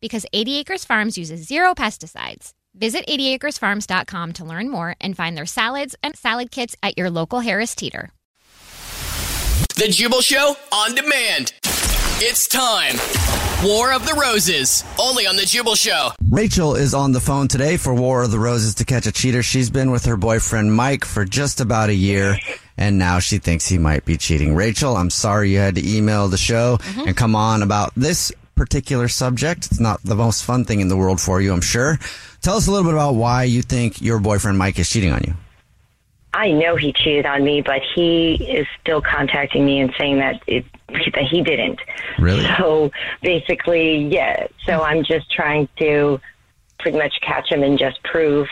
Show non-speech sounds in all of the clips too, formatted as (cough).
Because 80 Acres Farms uses zero pesticides. Visit 80acresfarms.com to learn more and find their salads and salad kits at your local Harris Teeter. The Jubal Show on demand. It's time. War of the Roses, only on The Jubal Show. Rachel is on the phone today for War of the Roses to catch a cheater. She's been with her boyfriend Mike for just about a year, and now she thinks he might be cheating. Rachel, I'm sorry you had to email the show mm-hmm. and come on about this particular subject. It's not the most fun thing in the world for you, I'm sure. Tell us a little bit about why you think your boyfriend Mike is cheating on you. I know he cheated on me, but he is still contacting me and saying that it that he didn't. Really? So basically, yeah. So I'm just trying to pretty much catch him and just prove,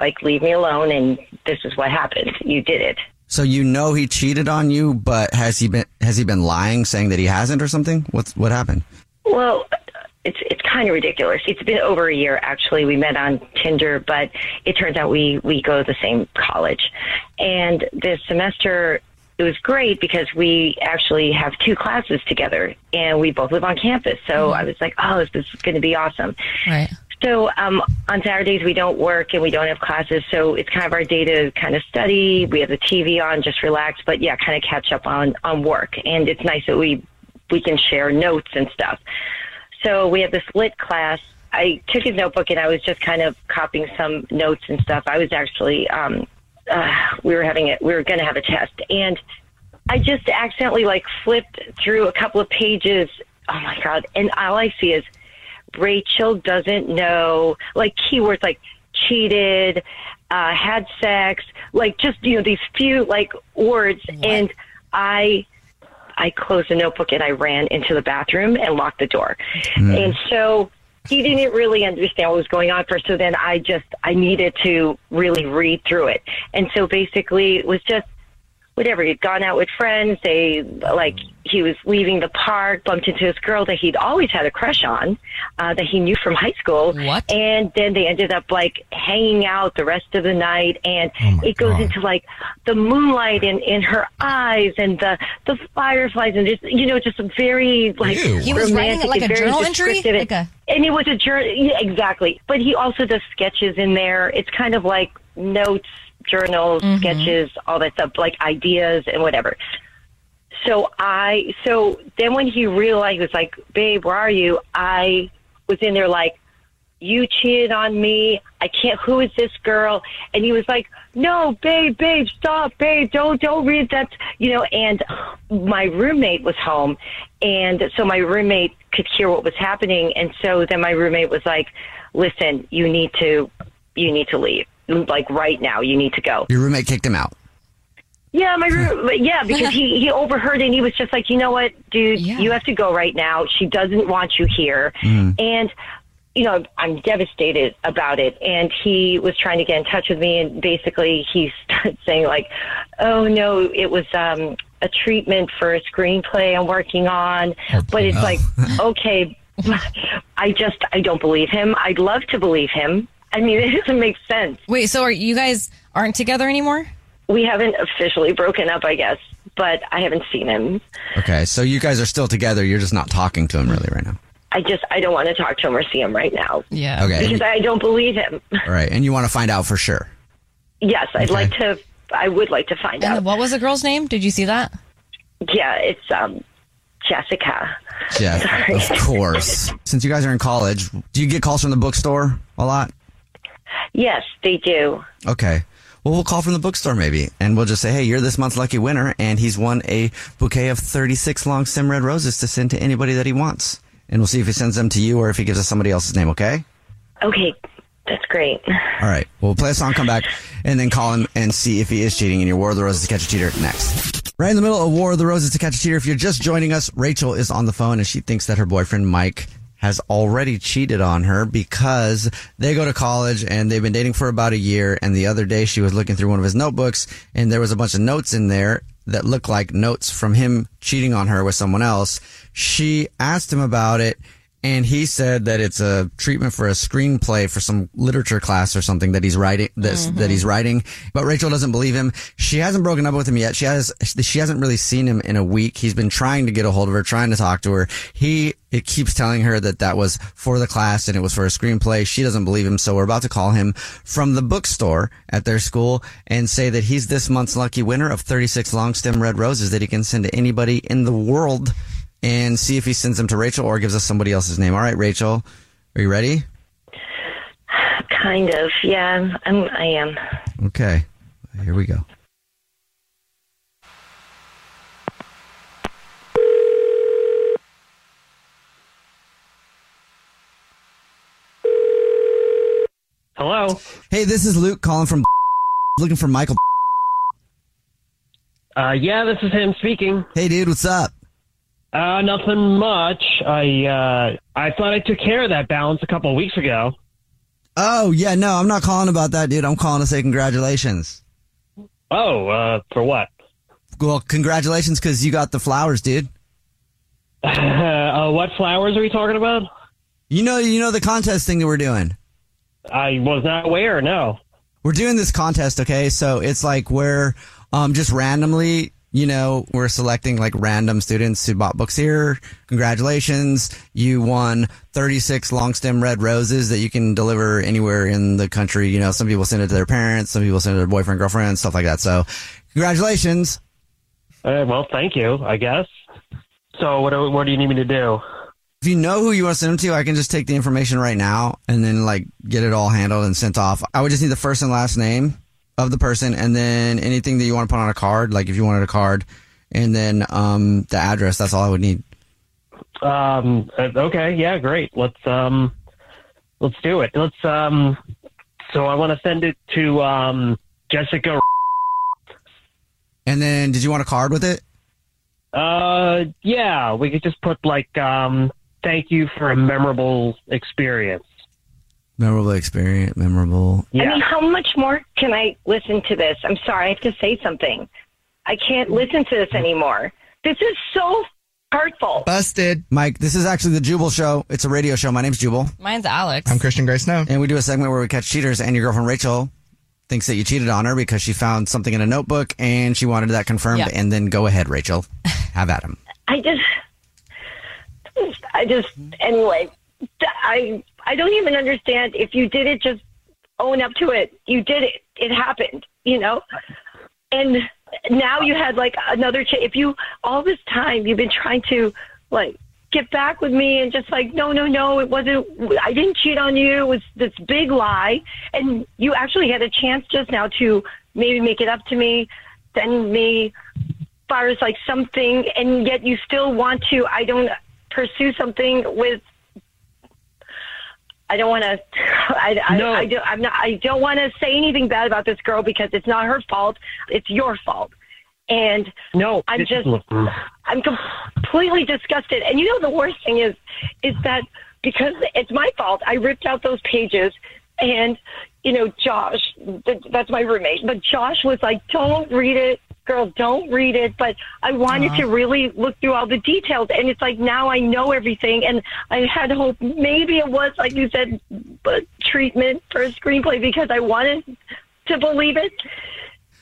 like, leave me alone, and this is what happened. You did it. So you know he cheated on you, but has he been has he been lying, saying that he hasn't or something? What's what happened? Well, it's it's kind of ridiculous. It's been over a year actually. We met on Tinder, but it turns out we we go to the same college, and this semester it was great because we actually have two classes together, and we both live on campus. So I was like, oh, this is going to be awesome. Right. So um, on Saturdays we don't work and we don't have classes, so it's kind of our day to kind of study. We have the TV on, just relax, but yeah, kind of catch up on on work. And it's nice that we we can share notes and stuff. So we had this lit class. I took his notebook and I was just kind of copying some notes and stuff. I was actually um, uh, we were having it. We were going to have a test, and I just accidentally like flipped through a couple of pages. Oh my god! And all I see is Rachel doesn't know like keywords like cheated, uh, had sex, like just you know these few like words, and I. I closed the notebook and I ran into the bathroom and locked the door. Hmm. And so he didn't really understand what was going on first. So then I just, I needed to really read through it. And so basically it was just whatever. He'd gone out with friends. They, like, he was leaving the park, bumped into this girl that he'd always had a crush on, uh, that he knew from high school. What? And then they ended up like hanging out the rest of the night. And it goes into like the moonlight in, in her eyes and the, the fireflies and just, you know, just a very like, He was writing it romantic like and a very journal entry? Like a- and it was a journal, yeah, exactly. But he also does sketches in there. It's kind of like notes, journals, Mm-hmm. sketches, all that stuff, like ideas and whatever. So I, so then when he realized, he was like, babe, where are you? I was in there like, you cheated on me. I can't, who is this girl? And he was like, no, babe, babe, stop, babe, don't, don't read that, you know, and my roommate was home. And so my roommate could hear what was happening. And so then my roommate was like, listen, you need to, you need to leave. Like right now, you need to go. Your roommate kicked him out. Yeah, my room. (laughs) yeah, because he he overheard it and he was just like, you know what, dude, Yeah. you have to go right now. She doesn't want you here, and you know I'm devastated about it. And he was trying to get in touch with me, and basically he (laughs) started saying like, oh no, it was um a treatment for a screenplay I'm working on, but it's like, (laughs) okay, I just I don't believe him. I'd love to believe him. I mean, (laughs) it doesn't make sense. Wait, so are you guys aren't together anymore? we haven't officially broken up, I guess, but I haven't seen him. Okay, so you guys are still together. You're just not talking to him really right now. I just I don't want to talk to him or see him right now Yeah. Okay, because you- I don't believe him. all right, and you want to find out for sure. Yes, I'd Okay. like to. I would like to find And out. what was the girl's name? Did you see that? Yeah, it's um Jessica. Yeah, (laughs) Sorry. of course. Since you guys are in college, do you get calls from the bookstore a lot? Yes, they do. Okay. Well, we'll call from the bookstore maybe, and we'll just say, "Hey, you're this month's lucky winner," and he's won a bouquet of 36 long stem red roses to send to anybody that he wants. And we'll see if he sends them to you or if he gives us somebody else's name. Okay. Okay, that's great. All right. Well, we'll play a song, come back, and then call him and see if he is cheating in your War of the Roses to Catch a Cheater next. Right in the middle of War of the Roses to Catch a Cheater, if you're just joining us, Rachel is on the phone and she thinks that her boyfriend Mike has already cheated on her because they go to college and they've been dating for about a year. And the other day she was looking through one of his notebooks and there was a bunch of notes in there that looked like notes from him cheating on her with someone else. She asked him about it and he said that it's a treatment for a screenplay for some literature class or something that he's writing that's, mm-hmm. that he's writing. But Rachel doesn't believe him. She hasn't broken up with him yet. She has she hasn't really seen him in a week. He's been trying to get a hold of her, trying to talk to her. He it keeps telling her that that was for the class and it was for a screenplay. She doesn't believe him, so we're about to call him from the bookstore at their school and say that he's this month's lucky winner of 36 long stem red roses that he can send to anybody in the world and see if he sends them to Rachel or gives us somebody else's name. All right, Rachel, are you ready? Kind of. Yeah, I'm. I am. Okay, here we go. Hello. Hey, this is Luke calling from looking for Michael. Uh, yeah, this is him speaking. Hey, dude, what's up? Uh, nothing much. I uh, I thought I took care of that balance a couple of weeks ago. Oh, yeah, no, I'm not calling about that, dude. I'm calling to say congratulations. Oh, uh, for what? Well, congratulations because you got the flowers, dude. (laughs) uh, what flowers are we talking about? You know, you know the contest thing that we're doing. I was not aware. No. We're doing this contest, okay? So it's like we're um, just randomly, you know, we're selecting like random students who bought books here. Congratulations. You won 36 long stem red roses that you can deliver anywhere in the country. You know, some people send it to their parents, some people send it to their boyfriend, girlfriend, stuff like that. So congratulations. Uh, well, thank you. I guess. So, what do, what do you need me to do? If you know who you want to send them to, I can just take the information right now and then like get it all handled and sent off. I would just need the first and last name of the person and then anything that you want to put on a card, like if you wanted a card, and then um, the address. That's all I would need. Um. uh, Okay. Yeah. Great. Let's um. Let's do it. Let's um. So I want to send it to um Jessica. And then, did you want a card with it? Uh. Yeah. We could just put like um. Thank you for a memorable experience. Memorable experience, memorable. I mean, how much more can I listen to this? I'm sorry, I have to say something. I can't listen to this anymore. This is so hurtful. Busted. Mike, this is actually the Jubal Show. It's a radio show. My name's Jubal. Mine's Alex. I'm Christian Gray Snow. And we do a segment where we catch cheaters, and your girlfriend Rachel thinks that you cheated on her because she found something in a notebook and she wanted that confirmed. Yeah. And then go ahead, Rachel. Have at him. (laughs) I just, I just, anyway, I, I don't even understand. If you did it, just own up to it. You did it. It happened, you know? And now you had like another, ch- if you, all this time you've been trying to like get back with me and just like, no, no, no, it wasn't, I didn't cheat on you. It was this big lie. And you actually had a chance just now to maybe make it up to me, send me far like something, and yet you still want to. I don't pursue something with. I don't want to. (laughs) I, I, No. I, do, I'm not. I don't want to say anything bad about this girl because it's not her fault. It's your fault, and No, I'm just. I'm completely disgusted. And you know the worst thing is, is that because it's my fault, I ripped out those pages, and you know Josh, th- that's my roommate, but Josh was like, "Don't read it." Girl, don't read it. But I wanted uh-huh. to really look through all the details, and it's like now I know everything, and I had hope maybe it was like you said, but treatment for a screenplay because I wanted to believe it.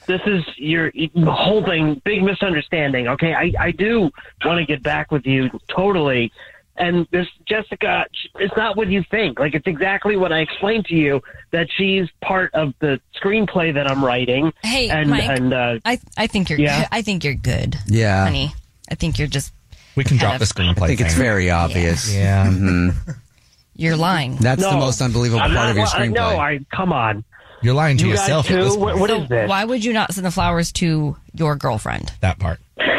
this is your whole thing, big misunderstanding. Okay, I I do want to get back with you totally. And this Jessica, it's not what you think. Like it's exactly what I explained to you that she's part of the screenplay that I'm writing. Hey, and Mike, and uh, I I think you're Yeah? I think you're good, Yeah. honey. I think you're just We can drop Kind the screenplay. I think it's very obvious. Yeah. Mhm. (laughs) you're lying. That's the most unbelievable I'm part not- of your well, screenplay. No, I come on. You're lying to You yourself at too? this What- what So is this? why would you not send the flowers to your girlfriend? That part. (laughs)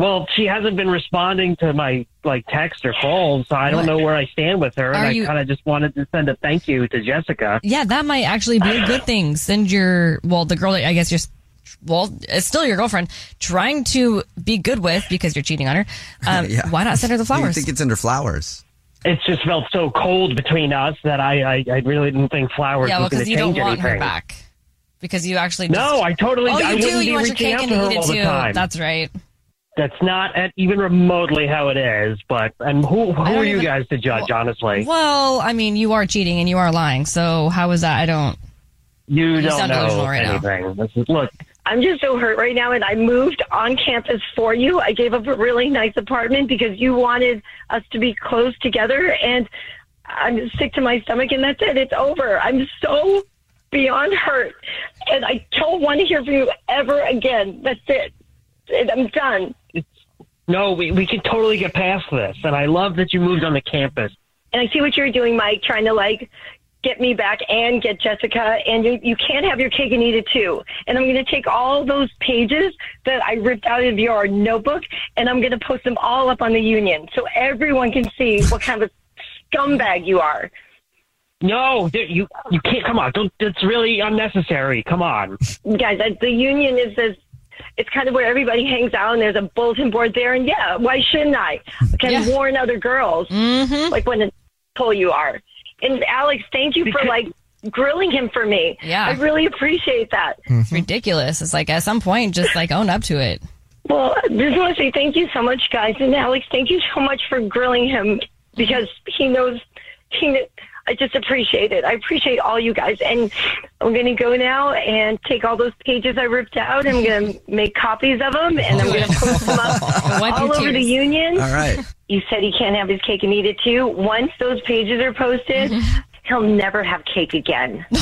Well, she hasn't been responding to my like text or calls, so I don't know where I stand with her. And Are I kind of just wanted to send a thank you to Jessica. Yeah, that might actually be a good thing. Send your well, the girl that I guess you're well, it's still your girlfriend trying to be good with because you're cheating on her. (laughs) Um, Yeah. Why not send her the You flowers? think it's under flowers? It's just felt so cold between us that I I, I really didn't think flowers yeah, well, was going because to you don't change want anything. her back. Because you actually just, No, I totally. oh I you wouldn't do be you want your reaching cake out and to eat her it all the too. time. That's right. That's not at, even remotely how it is. But and who who I don't are you even- guys to judge? honestly, Well, I mean, you are cheating and you are lying. So how is that? I don't. you you don't know right anything. This is, look, I'm just so hurt right now, and I moved on campus for you. I gave up a really nice apartment because you wanted us to be close together, and I'm sick to my stomach, and that's it. It's over. I'm so beyond hurt, and I don't want to hear from you ever again. That's it. I'm done. No, we we can totally get past this, and I love that you moved on the campus. And I see what you're doing, Mike, trying to like get me back and get Jessica. And you, you can't have your cake and eat it too. And I'm going to take all those pages that I ripped out of your notebook and I'm going to post them all up on the union so everyone can see what kind of scumbag you are. No, you you can't. Come on, don't. It's really unnecessary. Come on. Guys, the union is this. It's kind of where everybody hangs out, and there's a bulletin board there. And yeah, why shouldn't I? I can Yeah. warn other girls, Mm-hmm. like when a asshole you are. And Alex, thank you for like grilling him for me. Yeah. I really appreciate that. It's ridiculous. It's like at some point, just like own up to it. Well, I just want to say thank you so much, guys, and Alex, thank you so much for grilling him because he knows he. kn- I just appreciate it. I appreciate all you guys, and I'm going to go now and take all those pages I ripped out. I'm going (laughs) to make copies of them, and I'm going to post them up all over the union. All right. You said he can't have his cake and eat it too. Once those pages are posted, he'll never have cake again. (laughs)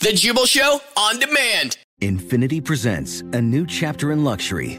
The Jubal Show on demand. Infiniti presents a new chapter in luxury,